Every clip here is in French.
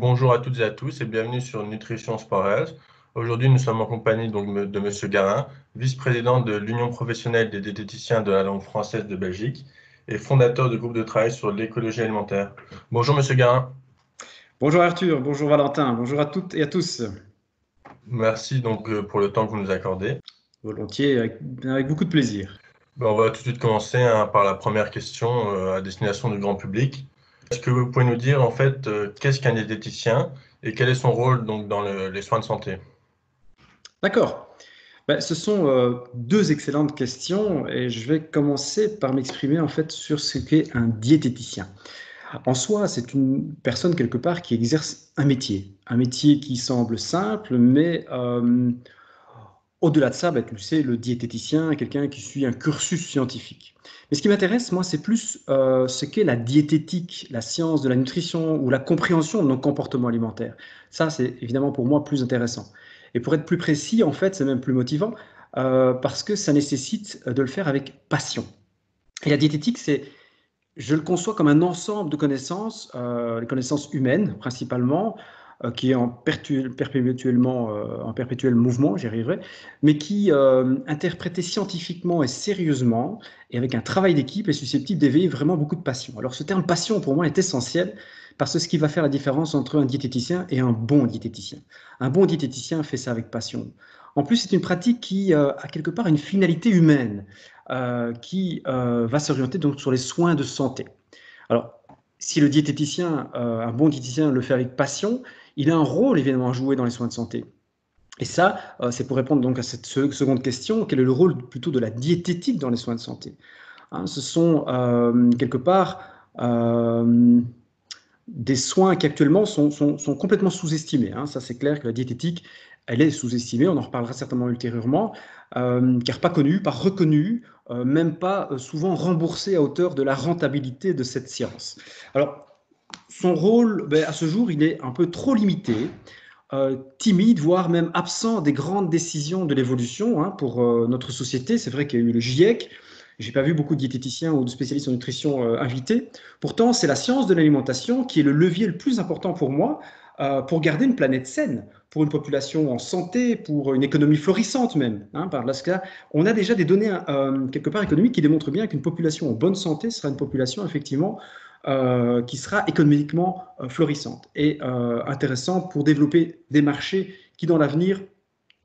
Bonjour à toutes et à tous et bienvenue sur Nutrition Sport Health. Aujourd'hui, nous sommes en compagnie donc, de M. Garin, vice-président de l'Union professionnelle des diététiciens de la langue française de Belgique et fondateur du groupe de travail sur l'écologie alimentaire. Bonjour M. Garin. Bonjour Arthur, bonjour Valentin, bonjour à toutes et à tous. Merci donc euh, pour le temps que vous nous accordez. Volontiers, avec, beaucoup de plaisir. Ben, on va tout de suite commencer hein, par la première question euh, à destination du grand public. Est-ce que vous pouvez nous dire en fait euh, qu'est-ce qu'un diététicien et quel est son rôle donc dans les soins de santé? D'accord. Ben, ce sont euh, deux excellentes questions et je vais commencer par m'exprimer en fait sur ce qu'est un diététicien. En soi, c'est une personne quelque part qui exerce un métier, un métier qui semble simple, mais euh, au-delà de ça, ben, tu sais, le diététicien quelqu'un qui suit un cursus scientifique. Mais ce qui m'intéresse, moi, c'est plus euh, ce qu'est la diététique, la science de la nutrition ou la compréhension de nos comportements alimentaires. Ça, c'est évidemment pour moi plus intéressant. Et pour être plus précis, en fait, c'est même plus motivant euh, parce que ça nécessite de le faire avec passion. Et la diététique, c'est, je le conçois comme un ensemble de connaissances, euh, les connaissances humaines principalement, euh, qui est en, perpétuellement, euh, en perpétuel mouvement, j'y arriverai, mais qui, euh, interprété scientifiquement et sérieusement, et avec un travail d'équipe, est susceptible d'éveiller vraiment beaucoup de passion. Alors ce terme passion, pour moi, est essentiel, parce que ce qui va faire la différence entre un diététicien et un bon diététicien. Un bon diététicien fait ça avec passion. En plus, c'est une pratique qui a quelque part une finalité humaine, qui va s'orienter donc sur les soins de santé. Alors, si le diététicien, un bon diététicien le fait avec passion, il a un rôle évidemment à jouer dans les soins de santé. Et ça, euh, c'est pour répondre donc à cette seconde question, quel est le rôle plutôt de la diététique dans les soins de santé hein, Ce sont euh, quelque part euh, des soins qui actuellement sont, complètement sous-estimés. Hein? Ça, c'est clair que la diététique, elle est sous-estimée, on en reparlera certainement ultérieurement, car pas connue, pas reconnue, même pas souvent remboursée à hauteur de la rentabilité de cette science. Alors, son rôle, ben, à ce jour, il est un peu trop limité, euh, timide, voire même absent des grandes décisions de l'évolution hein, pour euh, notre société. C'est vrai qu'il y a eu le GIEC. J'ai pas vu beaucoup de diététiciens ou de spécialistes en nutrition euh, invités. Pourtant, c'est la science de l'alimentation qui est le levier le plus important pour moi pour garder une planète saine, pour une population en santé, pour une économie florissante même. Hein, là, on a déjà des données quelque part économiques qui démontrent bien qu'une population en bonne santé sera une population effectivement euh, qui sera économiquement euh, florissante et euh, intéressante pour développer des marchés qui, dans l'avenir,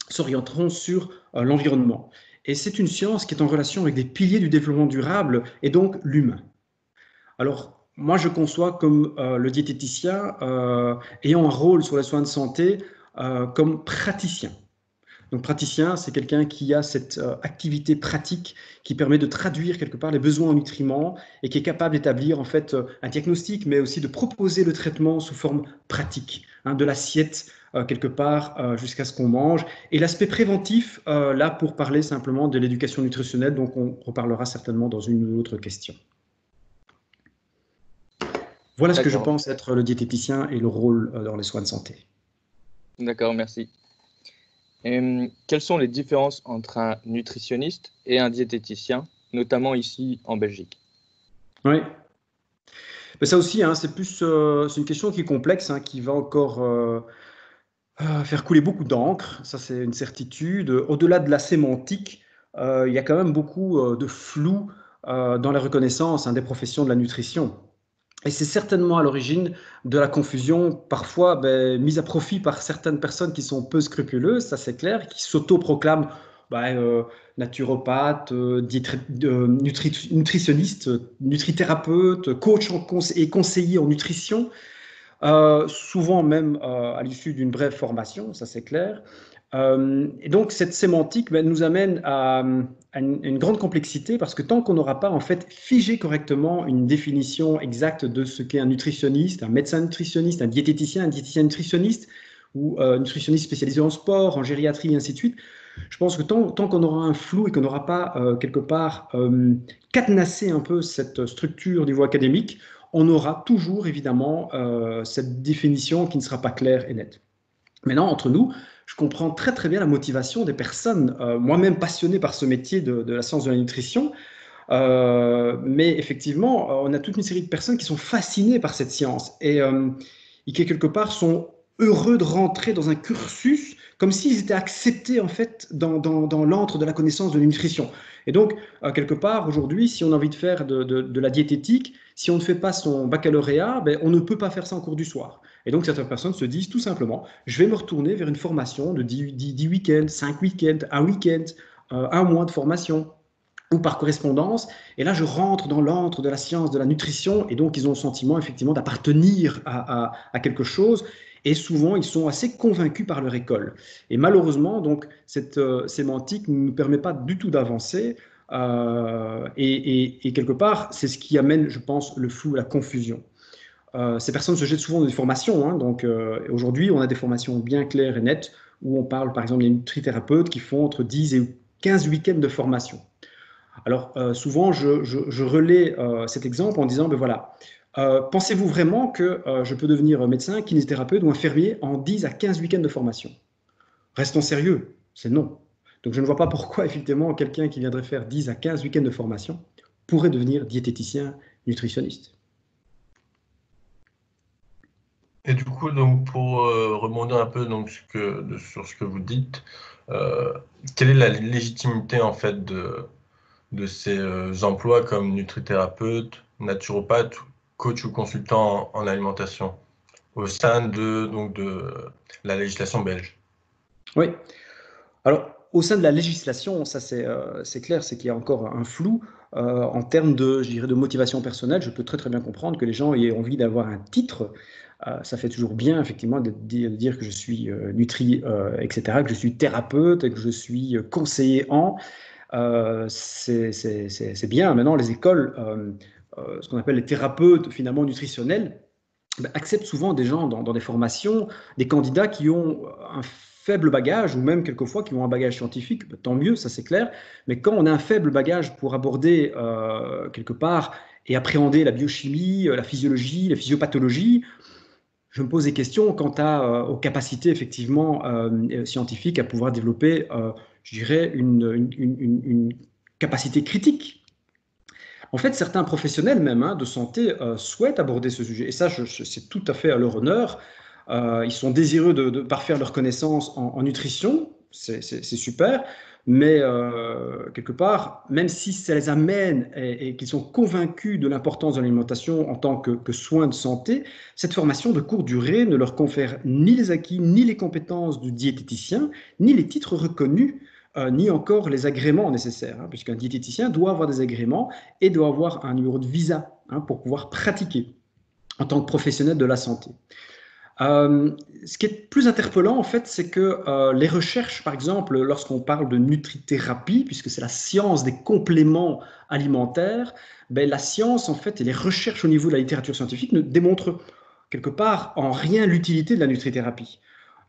s'orienteront sur l'environnement. Et c'est une science qui est en relation avec des piliers du développement durable et donc l'humain. Alors, moi, je conçois comme le diététicien ayant un rôle sur les soins de santé comme praticien. Donc praticien, c'est quelqu'un qui a cette euh, activité pratique qui permet de traduire quelque part les besoins en nutriments et qui est capable d'établir en fait euh, un diagnostic, mais aussi de proposer le traitement sous forme pratique, hein, de l'assiette euh, quelque part jusqu'à ce qu'on mange. Et l'aspect préventif, là pour parler simplement de l'éducation nutritionnelle, donc on reparlera certainement dans une autre question. Voilà ce que je pense être le diététicien et le rôle dans les soins de santé. D'accord, merci. Euh, quelles sont les différences entre un nutritionniste et un diététicien, notamment ici en Belgique? Oui. Mais ça aussi, hein, c'est plus euh, une question qui est complexe, hein, qui va encore euh, faire couler beaucoup d'encre. Ça, c'est une certitude. Au-delà de la sémantique, il y a quand même beaucoup de flou dans la reconnaissance hein, des professions de la nutrition. Et c'est certainement à l'origine de la confusion, parfois ben, mise à profit par certaines personnes qui sont peu scrupuleuses, ça c'est clair, qui s'autoproclament ben, euh, naturopathes, euh, euh, nutritionnistes, nutrithérapeutes, coach et conseillers en nutrition, souvent même à l'issue d'une brève formation, ça c'est clair. Euh, et donc cette sémantique ben, nous amène à, une, grande complexité parce que tant qu'on n'aura pas en fait figé correctement une définition exacte de ce qu'est un nutritionniste, un médecin nutritionniste, un diététicien, un diététicien nutritionniste ou euh, nutritionniste spécialisé en sport, en gériatrie et ainsi de suite, je pense que tant, qu'on aura un flou et qu'on n'aura pas euh, quelque part cadenassé un peu cette structure au niveau académique, on aura toujours évidemment cette définition qui ne sera pas claire et nette. Maintenant, entre nous, je comprends très très bien la motivation des personnes, euh, moi-même passionné par ce métier de, la science de la nutrition. Euh, mais effectivement, on a toute une série de personnes qui sont fascinées par cette science. Et, euh, qui quelque part sont heureux de rentrer dans un cursus comme s'ils étaient acceptés en fait dans, dans, l'antre de la connaissance de la nutrition. Et donc, euh, quelque part, aujourd'hui, si on a envie de faire de, de, la diététique, si on ne fait pas son baccalauréat, ben, on ne peut pas faire ça en cours du soir. Et donc, certaines personnes se disent tout simplement, je vais me retourner vers une formation de 10, 10, week-ends, 5 week-ends, un week-end, euh, un mois de formation ou par correspondance. Et là, je rentre dans l'antre de la science de la nutrition, et donc ils ont le sentiment effectivement d'appartenir à, quelque chose et souvent ils sont assez convaincus par leur école. Et malheureusement, donc, cette euh, sémantique ne nous permet pas du tout d'avancer. Euh, et, quelque part, c'est ce qui amène, je pense, le flou, la confusion. Euh, ces personnes se jettent souvent dans des formations. Hein, donc aujourd'hui, on a des formations bien claires et nettes où on parle, par exemple, des nutrithérapeutes qui font entre 10 et 15 week-ends de formation. Alors souvent, je, relais cet exemple en disant, ben voilà, euh, pensez-vous vraiment que euh, je peux devenir médecin, kinésithérapeute ou infirmier en 10 à 15 week-ends de formation? Restons sérieux, c'est non. Donc je ne vois pas pourquoi effectivement quelqu'un qui viendrait faire 10 à 15 week-ends de formation pourrait devenir diététicien, nutritionniste. Et du coup, donc, pour euh, rebondir un peu donc, sur ce que vous dites, quelle est la légitimité en fait de, ces emplois comme nutrithérapeute, naturopathe coach ou consultant en, alimentation au sein de, donc de la législation belge? Oui. Alors, au sein de la législation, ça c'est euh, clair, c'est qu'il y a encore un flou. Euh, en termes de, je dirais, de motivation personnelle, je peux très très bien comprendre que les gens aient envie d'avoir un titre. Euh, ça fait toujours bien, effectivement, de dire, que je suis nutri, etc., que je suis thérapeute, que je suis conseiller en. c'est bien. Maintenant, les écoles euh, ce qu'on appelle les thérapeutes finalement nutritionnels, ben, acceptent souvent des gens dans, des formations, des candidats qui ont un faible bagage, ou même quelquefois qui ont un bagage scientifique, ben, tant mieux, ça c'est clair, mais quand on a un faible bagage pour aborder euh, quelque part et appréhender la biochimie, euh, la physiologie, la physiopathologie, je me pose des questions quant à, aux capacités effectivement scientifiques à pouvoir développer, je dirais, une, capacité critique en fait, certains professionnels même hein, de santé euh, souhaitent aborder ce sujet. Et ça, c'est tout à fait à leur honneur. Euh, ils sont désireux de, parfaire leurs connaissances en, nutrition. C'est super. Mais euh, quelque part, même si ça les amène et, qu'ils sont convaincus de l'importance de l'alimentation en tant que, que, soin de santé, cette formation de courte durée ne leur confère ni les acquis, ni les compétences du diététicien, ni les titres reconnus euh, ni encore les agréments nécessaires, hein, puisqu'un diététicien doit avoir des agréments et doit avoir un numéro de visa hein, pour pouvoir pratiquer en tant que professionnel de la santé. Euh, ce qui est plus interpellant, en fait, c'est que euh, les recherches, par exemple, lorsqu'on parle de nutrithérapie, puisque c'est la science des compléments alimentaires, ben, la science, en fait, et les recherches au niveau de la littérature scientifique ne démontrent quelque part en rien l'utilité de la nutrithérapie.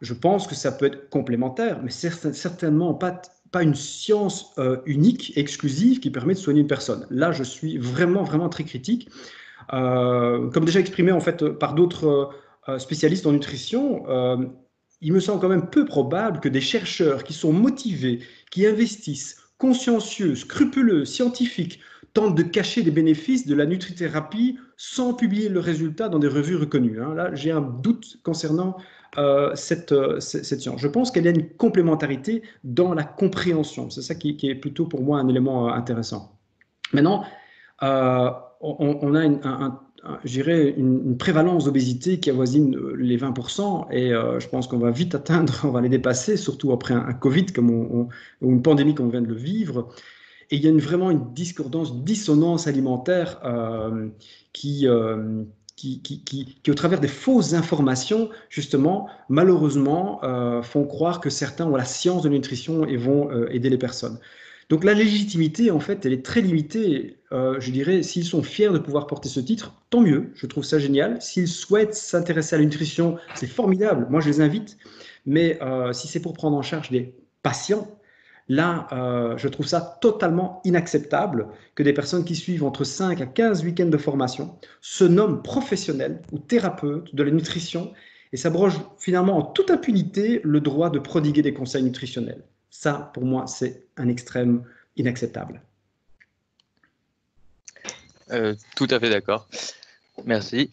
Je pense que ça peut être complémentaire, mais certainement pas pas une science euh, unique, exclusive, qui permet de soigner une personne. Là, je suis vraiment, vraiment très critique. Comme déjà exprimé en fait par d'autres euh, spécialistes en nutrition, il me semble quand même peu probable que des chercheurs qui sont motivés, qui investissent, consciencieux, scrupuleux, scientifiques, tentent de cacher les bénéfices de la nutrithérapie sans publier le résultat dans des revues reconnues. Hein. Là, j'ai un doute concernant euh, cette, euh, cette, science. Je pense qu'il y a une complémentarité dans la compréhension. C'est ça qui, est plutôt pour moi un élément euh, intéressant. Maintenant, on, a un, une, prévalence d'obésité qui avoisine les 20%, et je pense qu'on va vite atteindre, on va les dépasser, surtout après un, Covid comme ou une pandémie comme on vient de le vivre. Et il y a une, vraiment une discordance, dissonance alimentaire qui, qui, qui, au travers des fausses informations, justement, malheureusement, euh, font croire que certains ont la science de la nutrition et vont euh, aider les personnes. Donc la légitimité, en fait, elle est très limitée. Euh, je dirais, s'ils sont fiers de pouvoir porter ce titre, tant mieux, je trouve ça génial. S'ils souhaitent s'intéresser à la nutrition, c'est formidable, moi je les invite. Mais si c'est pour prendre en charge des patients, Là, euh, je trouve ça totalement inacceptable que des personnes qui suivent entre 5 à 15 week-ends de formation se nomment professionnels ou thérapeutes de la nutrition et s'abrogent finalement en toute impunité le droit de prodiguer des conseils nutritionnels. Ça, pour moi, c'est un extrême inacceptable. Euh, tout à fait d'accord. Merci.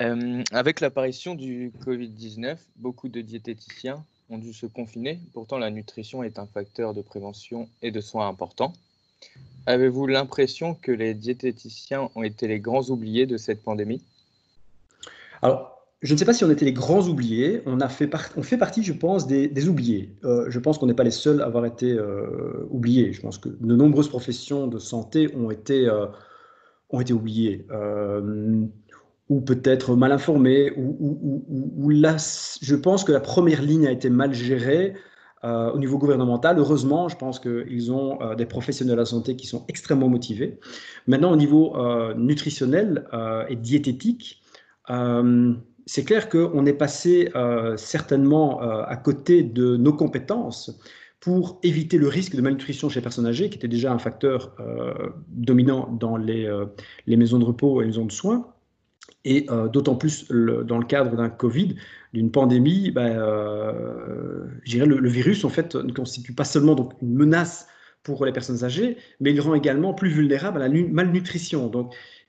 avec l'apparition du Covid-19, beaucoup de diététiciens ont dû se confiner. Pourtant, la nutrition est un facteur de prévention et de soins important. Avez-vous l'impression que les diététiciens ont été les grands oubliés de cette pandémie? Alors, je ne sais pas si on était les grands oubliés. On, fait, partie, je pense, des, oubliés. Euh, je pense qu'on n'est pas les seuls à avoir été euh, oubliés. Je pense que de nombreuses professions de santé ont été, euh, oubliées. ou peut-être mal informées, je pense que la première ligne a été mal gérée. au niveau gouvernemental, heureusement, je pense qu'ils ont des professionnels de la santé qui sont extrêmement motivés. Maintenant, au niveau nutritionnel et diététique, c'est clair qu'on est passé euh, certainement euh, à côté de nos compétences pour éviter le risque de malnutrition chez les personnes âgées, qui était déjà un facteur euh, dominant dans les, maisons de repos et les maisons de soins. Et d'autant plus dans le cadre d'un Covid, d'une pandémie, ben, le, virus en fait ne constitue pas seulement une menace pour les personnes âgées, mais il rend également plus vulnérables à la malnutrition.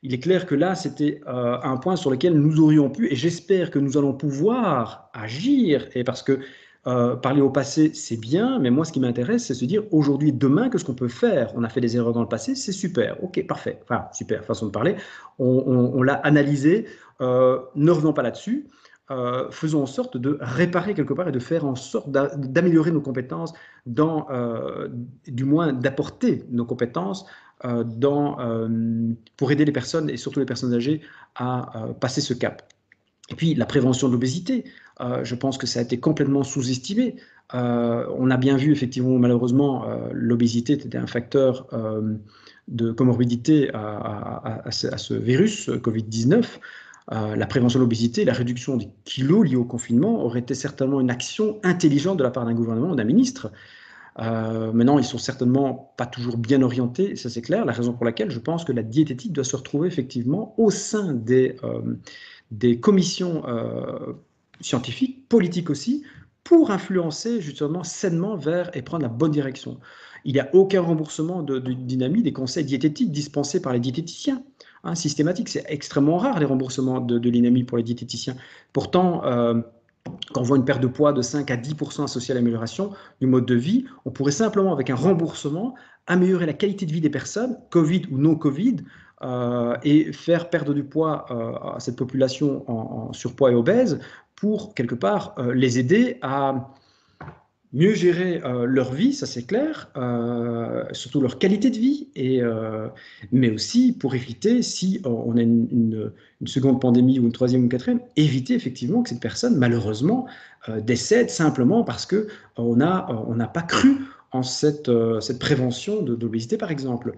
Il est clair que là, c'était euh, un point sur lequel nous aurions pu, et j'espère que nous allons pouvoir agir, et parce que euh, parler au passé, c'est bien, mais moi, ce qui m'intéresse, c'est se dire aujourd'hui, demain, qu'est-ce qu'on peut faire? On a fait des erreurs dans le passé, c'est super, ok, parfait, enfin, super, façon de parler, on, l'a analysé, euh, ne revenons pas là-dessus. faisons en sorte de réparer quelque part et de faire en sorte d'améliorer nos compétences, du moins d'apporter nos compétences dans, euh, pour aider les personnes, et surtout les personnes âgées, à euh, passer ce cap. Et puis la prévention de l'obésité, je pense que ça a été complètement sous-estimé. on a bien vu, effectivement, malheureusement, l'obésité était un facteur de comorbidité à, à, ce, virus Covid-19. la prévention de l'obésité, la réduction des kilos liés au confinement aurait été certainement une action intelligente de la part d'un gouvernement, d'un ministre. Euh, maintenant, ils sont certainement pas toujours bien orientés, ça c'est clair. La raison pour laquelle je pense que la diététique doit se retrouver effectivement au sein des, euh, des commissions euh, scientifiques, politiques aussi, pour influencer justement sainement vers et prendre la bonne direction. Il n'y a aucun remboursement de, dynamique des conseils diététiques dispensés par les diététiciens. Hein, systématique, c'est extrêmement rare les remboursements de, de pour les diététiciens. Pourtant, quand on voit une perte de poids de 5 à 10% associée à l'amélioration du mode de vie, on pourrait simplement, avec un remboursement, améliorer la qualité de vie des personnes, Covid ou non Covid, euh, et faire perdre du poids euh, à cette population en, surpoids et obèse pour, quelque part, euh, les aider à mieux gérer euh, leur vie, ça c'est clair, euh, surtout leur qualité de vie, et, euh, mais aussi pour éviter, si on a une, seconde pandémie ou une troisième ou quatrième, éviter effectivement que cette personne, malheureusement, décède simplement parce qu'on n'a on pas cru en cette, cette prévention de, l'obésité, par exemple.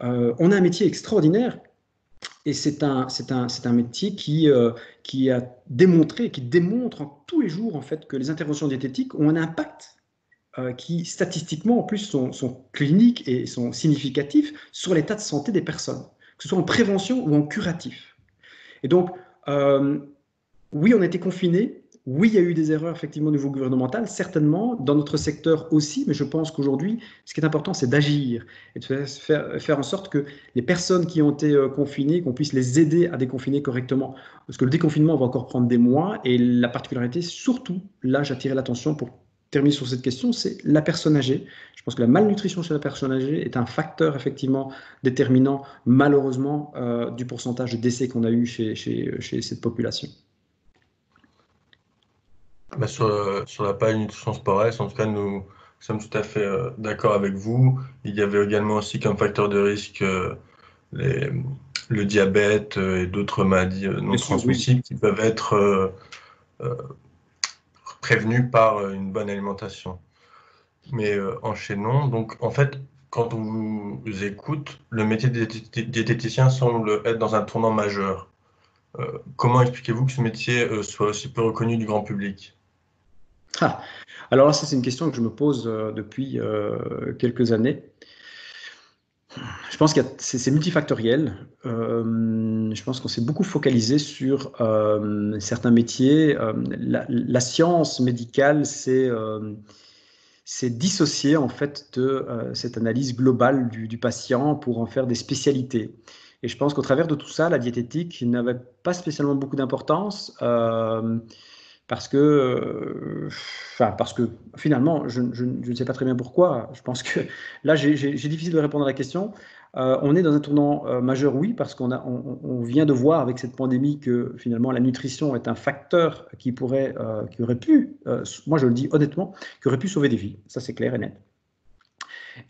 on a un métier extraordinaire et c'est un, un, un, métier qui, qui a démontré, qui démontre tous les jours en fait que les interventions diététiques ont un impact euh, qui statistiquement en plus sont, cliniques et sont significatifs sur l'état de santé des personnes, que ce soit en prévention ou en curatif. Et donc, euh, oui, on a été confinés, oui, il y a eu des erreurs effectivement au niveau gouvernemental, certainement, dans notre secteur aussi, mais je pense qu'aujourd'hui, ce qui est important, c'est d'agir et de faire, en sorte que les personnes qui ont été euh, confinées, qu'on puisse les aider à déconfiner correctement. Parce que le déconfinement va encore prendre des mois et la particularité, surtout, là, j'attirais l'attention pour terminer sur cette question, c'est la personne âgée. Je pense que la malnutrition chez la personne âgée est un facteur effectivement déterminant, malheureusement, euh, du pourcentage de décès qu'on a eu chez, cette population. Bah, sur, sur, la malnutrition sporesse, en tout cas, nous sommes tout à fait euh, d'accord avec vous. Il y avait également aussi comme facteur de risque euh, les, le diabète et d'autres maladies non transmissibles qui peuvent être prévenu par euh, une bonne alimentation. Mais euh, enchaînons. Donc, en fait, quand on vous écoute, le métier de diététicien semble être dans un tournant majeur. Euh, comment expliquez-vous que ce métier soit aussi peu reconnu du grand public? Ah, Alors là, c'est une question que je me pose depuis quelques années. Je pense que c'est multifactoriel. Euh, je pense qu'on s'est beaucoup focalisé sur euh, certains métiers. Euh, la, science médicale s'est dissociée en fait de cette analyse globale du, patient pour en faire des spécialités. Et je pense qu'au travers de tout ça, la diététique n'avait pas spécialement beaucoup d'importance. Parce que, euh, enfin, parce que finalement, je, ne sais pas très bien pourquoi. Je pense que là, j'ai difficile de répondre à la question. Euh, on est dans un tournant euh, majeur, oui, parce qu'on on, vient de voir avec cette pandémie que finalement la nutrition est un facteur qui pourrait, qui aurait pu, moi je le dis honnêtement, qui aurait pu sauver des vies. Ça, c'est clair et net.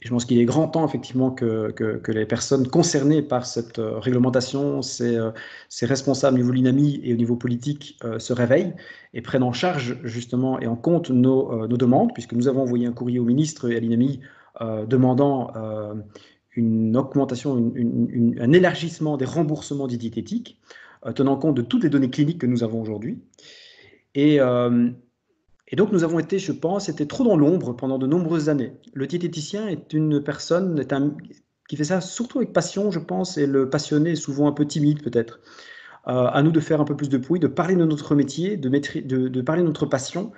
Je pense qu'il est grand temps, effectivement, que, les personnes concernées par cette euh, réglementation, ces, euh, ces, responsables au niveau l'INAMI et au niveau politique, euh, se réveillent et prennent en charge, justement, et en compte nos, demandes, puisque nous avons envoyé un courrier au ministre et à l'INAMI demandant une augmentation, un élargissement des remboursements des diététiques, tenant compte de toutes les données cliniques que nous avons aujourd'hui. Et, et donc nous avons été, je pense, été trop dans l'ombre pendant de nombreuses années. Le diététicien est une personne qui fait ça surtout avec passion, je pense, et le passionné est souvent un peu timide peut-être. Euh, à nous de faire un peu plus de bruit, de parler de notre métier, de, parler de notre passion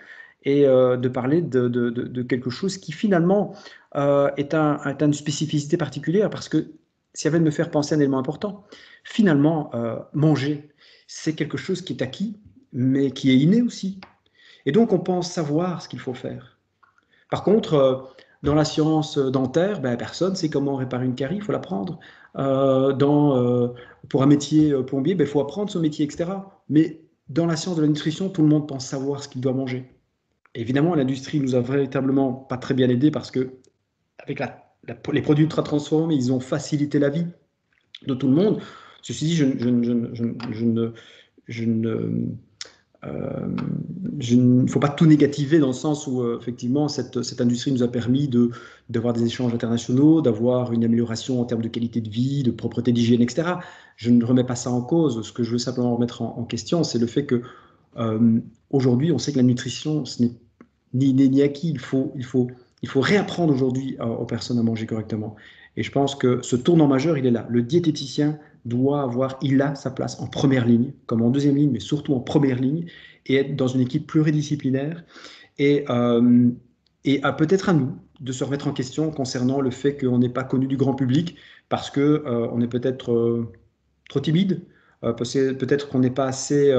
et euh, de parler de, quelque chose qui finalement euh, est, une spécificité particulière parce que si avait de me faire penser à un élément important, finalement, manger, c'est quelque chose qui est acquis, mais qui est inné aussi. Et donc, on pense savoir ce qu'il faut faire. Par contre, euh, dans la science dentaire, ben, personne ne sait comment réparer une carie, il faut l'apprendre. Euh, dans, euh, pour un métier plombier, ben, il faut apprendre son métier, etc. Mais dans la science de la nutrition, tout le monde pense savoir ce qu'il doit manger. évidemment, l'industrie nous a véritablement pas très bien aidés parce que, avec les produits ultra transformés, ils ont facilité la vie de tout le monde. Ceci dit, je, ne, euh, il ne faut pas tout négativer dans le sens où, euh, effectivement, cette, cette, industrie nous a permis d'avoir des échanges internationaux, d'avoir une amélioration en termes de qualité de vie, de propreté d'hygiène, etc. Je ne remets pas ça en cause. Ce que je veux simplement remettre en, question, c'est le fait que euh, aujourd'hui, on sait que la nutrition, ce n'est ni ni acquis. Il faut, il faut, il faut réapprendre aujourd'hui aux personnes à manger correctement. Et je pense que ce tournant majeur, il est là. Le diététicien doit avoir, il a sa place en première ligne, comme en deuxième ligne, mais surtout en première ligne, et être dans une équipe pluridisciplinaire. Et, euh, et peut-être à nous de se remettre en question concernant le fait qu'on n'est pas connu du grand public parce qu'on euh, on est peut-être euh, trop timide, peut-être qu'on n'est pas assez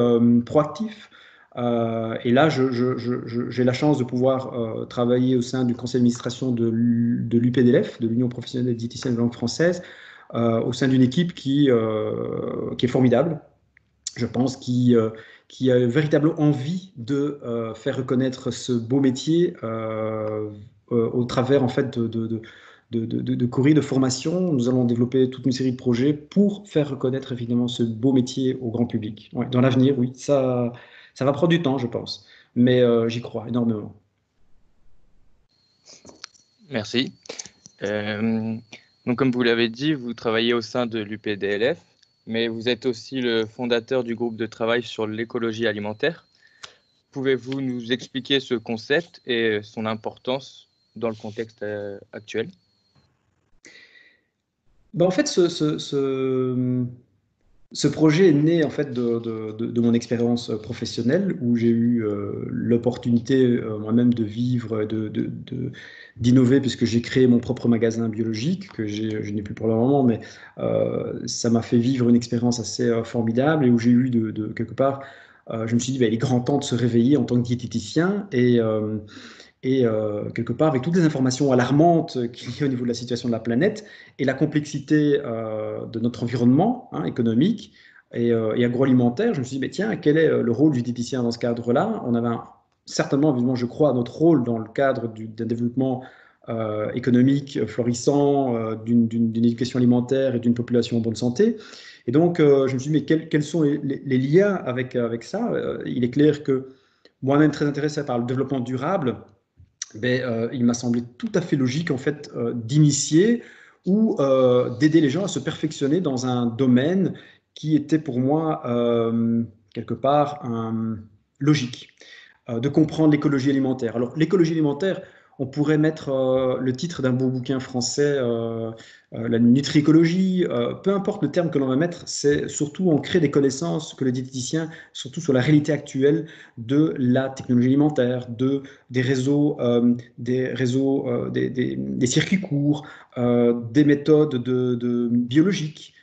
proactif. et là, j'ai la chance de pouvoir travailler au sein du conseil d'administration de, l'UPDLF, de l'Union professionnelle des diététiciens de langue française, euh, au sein d'une équipe qui, euh, qui est formidable, je pense, qui, euh, qui a véritablement envie de faire reconnaître ce beau métier au travers en fait de, de, de de, de, courriers de formation. Nous allons développer toute une série de projets pour faire reconnaître évidemment ce beau métier au grand public. dans l'avenir, oui, ça, ça va prendre du temps, je pense, mais j'y crois énormément. Merci. Donc, comme vous l'avez dit, vous travaillez au sein de l'UPDLF, mais vous êtes aussi le fondateur du groupe de travail sur l'écologie alimentaire. Pouvez-vous nous expliquer ce concept et son importance dans le contexte euh, actuel? Ben, En fait, ce, ce, projet est né en fait de, mon expérience professionnelle où j'ai eu euh, l'opportunité euh, moi-même de vivre, d'innover puisque j'ai créé mon propre magasin biologique que je n'ai plus pour le moment, mais euh, ça m'a fait vivre une expérience assez euh, formidable et où j'ai eu de, quelque part, euh, je me suis dit, bah, il est grand temps de se réveiller en tant que diététicien et, et quelque part avec toutes les informations alarmantes qu'il y a au niveau de la situation de la planète et la complexité de notre environnement hein, économique et, et, agroalimentaire, je me suis dit, bah, tiens, quel est le rôle du diététicien dans ce cadre-là? On avait certainement, évidemment, je crois notre rôle dans le cadre d'un développement euh, économique florissant, euh, d'une éducation alimentaire et d'une population en bonne santé. Et donc, euh, je me suis dit, mais quels, sont les, liens avec, avec ça? Il est clair que moi-même très intéressé par le développement durable, ben, il m'a semblé tout à fait logique en fait d'initier ou d'aider les gens à se perfectionner dans un domaine qui était pour moi quelque part logique. Euh, de comprendre l'écologie alimentaire. Alors, l'écologie alimentaire, on pourrait mettre euh, le titre d'un beau bouquin français, euh, la nutriécologie, peu importe le terme que l'on va mettre, c'est surtout on crée des connaissances que le diététicien, surtout sur la réalité actuelle de la technologie alimentaire, de, des réseaux, des, réseaux des, circuits courts, des méthodes de, de biologiques,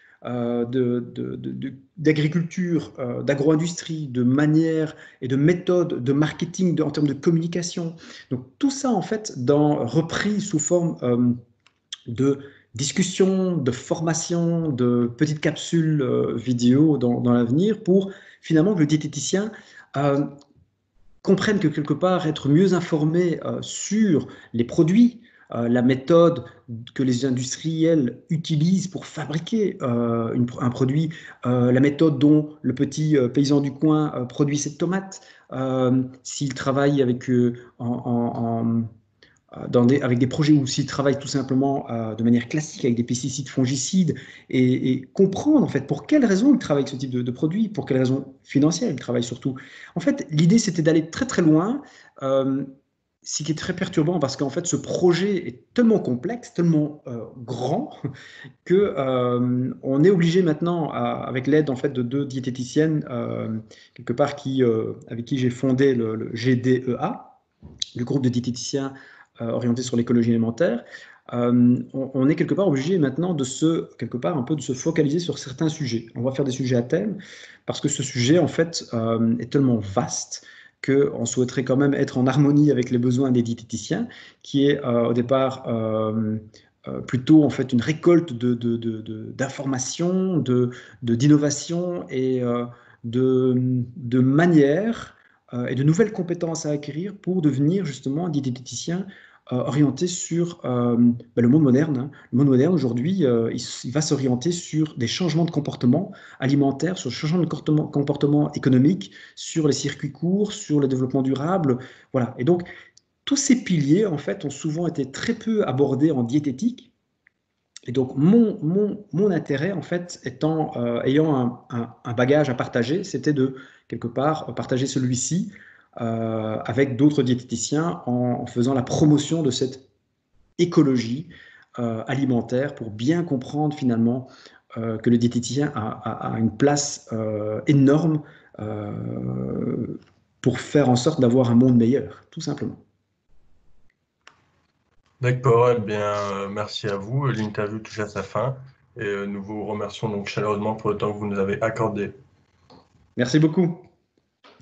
d'agriculture, d'agro-industrie, de manière et de méthode de marketing en termes de communication. Donc tout ça, en fait, dans, repris sous forme de discussion, de formation, de petites capsules vidéo dans l'avenir pour finalement que le diététicien comprenne que quelque part être mieux informé sur les produits, euh, la méthode que les industriels utilisent pour fabriquer euh, un produit, euh, la méthode dont le petit paysan du coin produit cette tomate, s'il travaille avec, des, avec des projets ou s'il travaille tout simplement de manière classique avec des pesticides fongicides et, comprendre en fait pour quelles raisons il travaille avec ce type de, de produit, pour quelles raisons financières il travaille surtout. En fait, l'idée c'était d'aller très très loin ce qui est très perturbant parce qu'en fait, ce projet est tellement complexe, tellement euh, grand, que euh, on est obligé maintenant, avec l'aide en fait de deux diététiciennes euh, quelque part avec qui j'ai fondé le, GDEA, le groupe de diététiciens orientés sur l'écologie alimentaire. On, est quelque part obligé maintenant de se quelque part un peu de se focaliser sur certains sujets. On va faire des sujets à thème parce que ce sujet en fait est tellement vaste qu'on souhaiterait quand même être en harmonie avec les besoins des diététiciens, qui est euh, au départ euh, euh, plutôt en fait une récolte d'informations, de, d'innovations et de, de manières et de nouvelles compétences à acquérir pour devenir justement diététicien euh, orienté sur euh, bah, le monde moderne. Hein. Le monde moderne, aujourd'hui, euh, il, va s'orienter sur des changements de comportement alimentaire, sur le changement de comportement, économique, sur les circuits courts, sur le développement durable. Voilà. Et donc, tous ces piliers, en fait, ont souvent été très peu abordés en diététique. Et donc, mon, mon, mon intérêt, en fait, étant, ayant un, un, bagage à partager, c'était de, quelque part, partager celui-ci euh, avec d'autres diététiciens en, faisant la promotion de cette écologie euh, alimentaire pour bien comprendre finalement euh, que le diététicien a, une place énorme pour faire en sorte d'avoir un monde meilleur, tout simplement. D'accord, eh bien, merci à vous. L'interview touche à sa fin et nous vous remercions donc chaleureusement pour le temps que vous nous avez accordé. Merci beaucoup.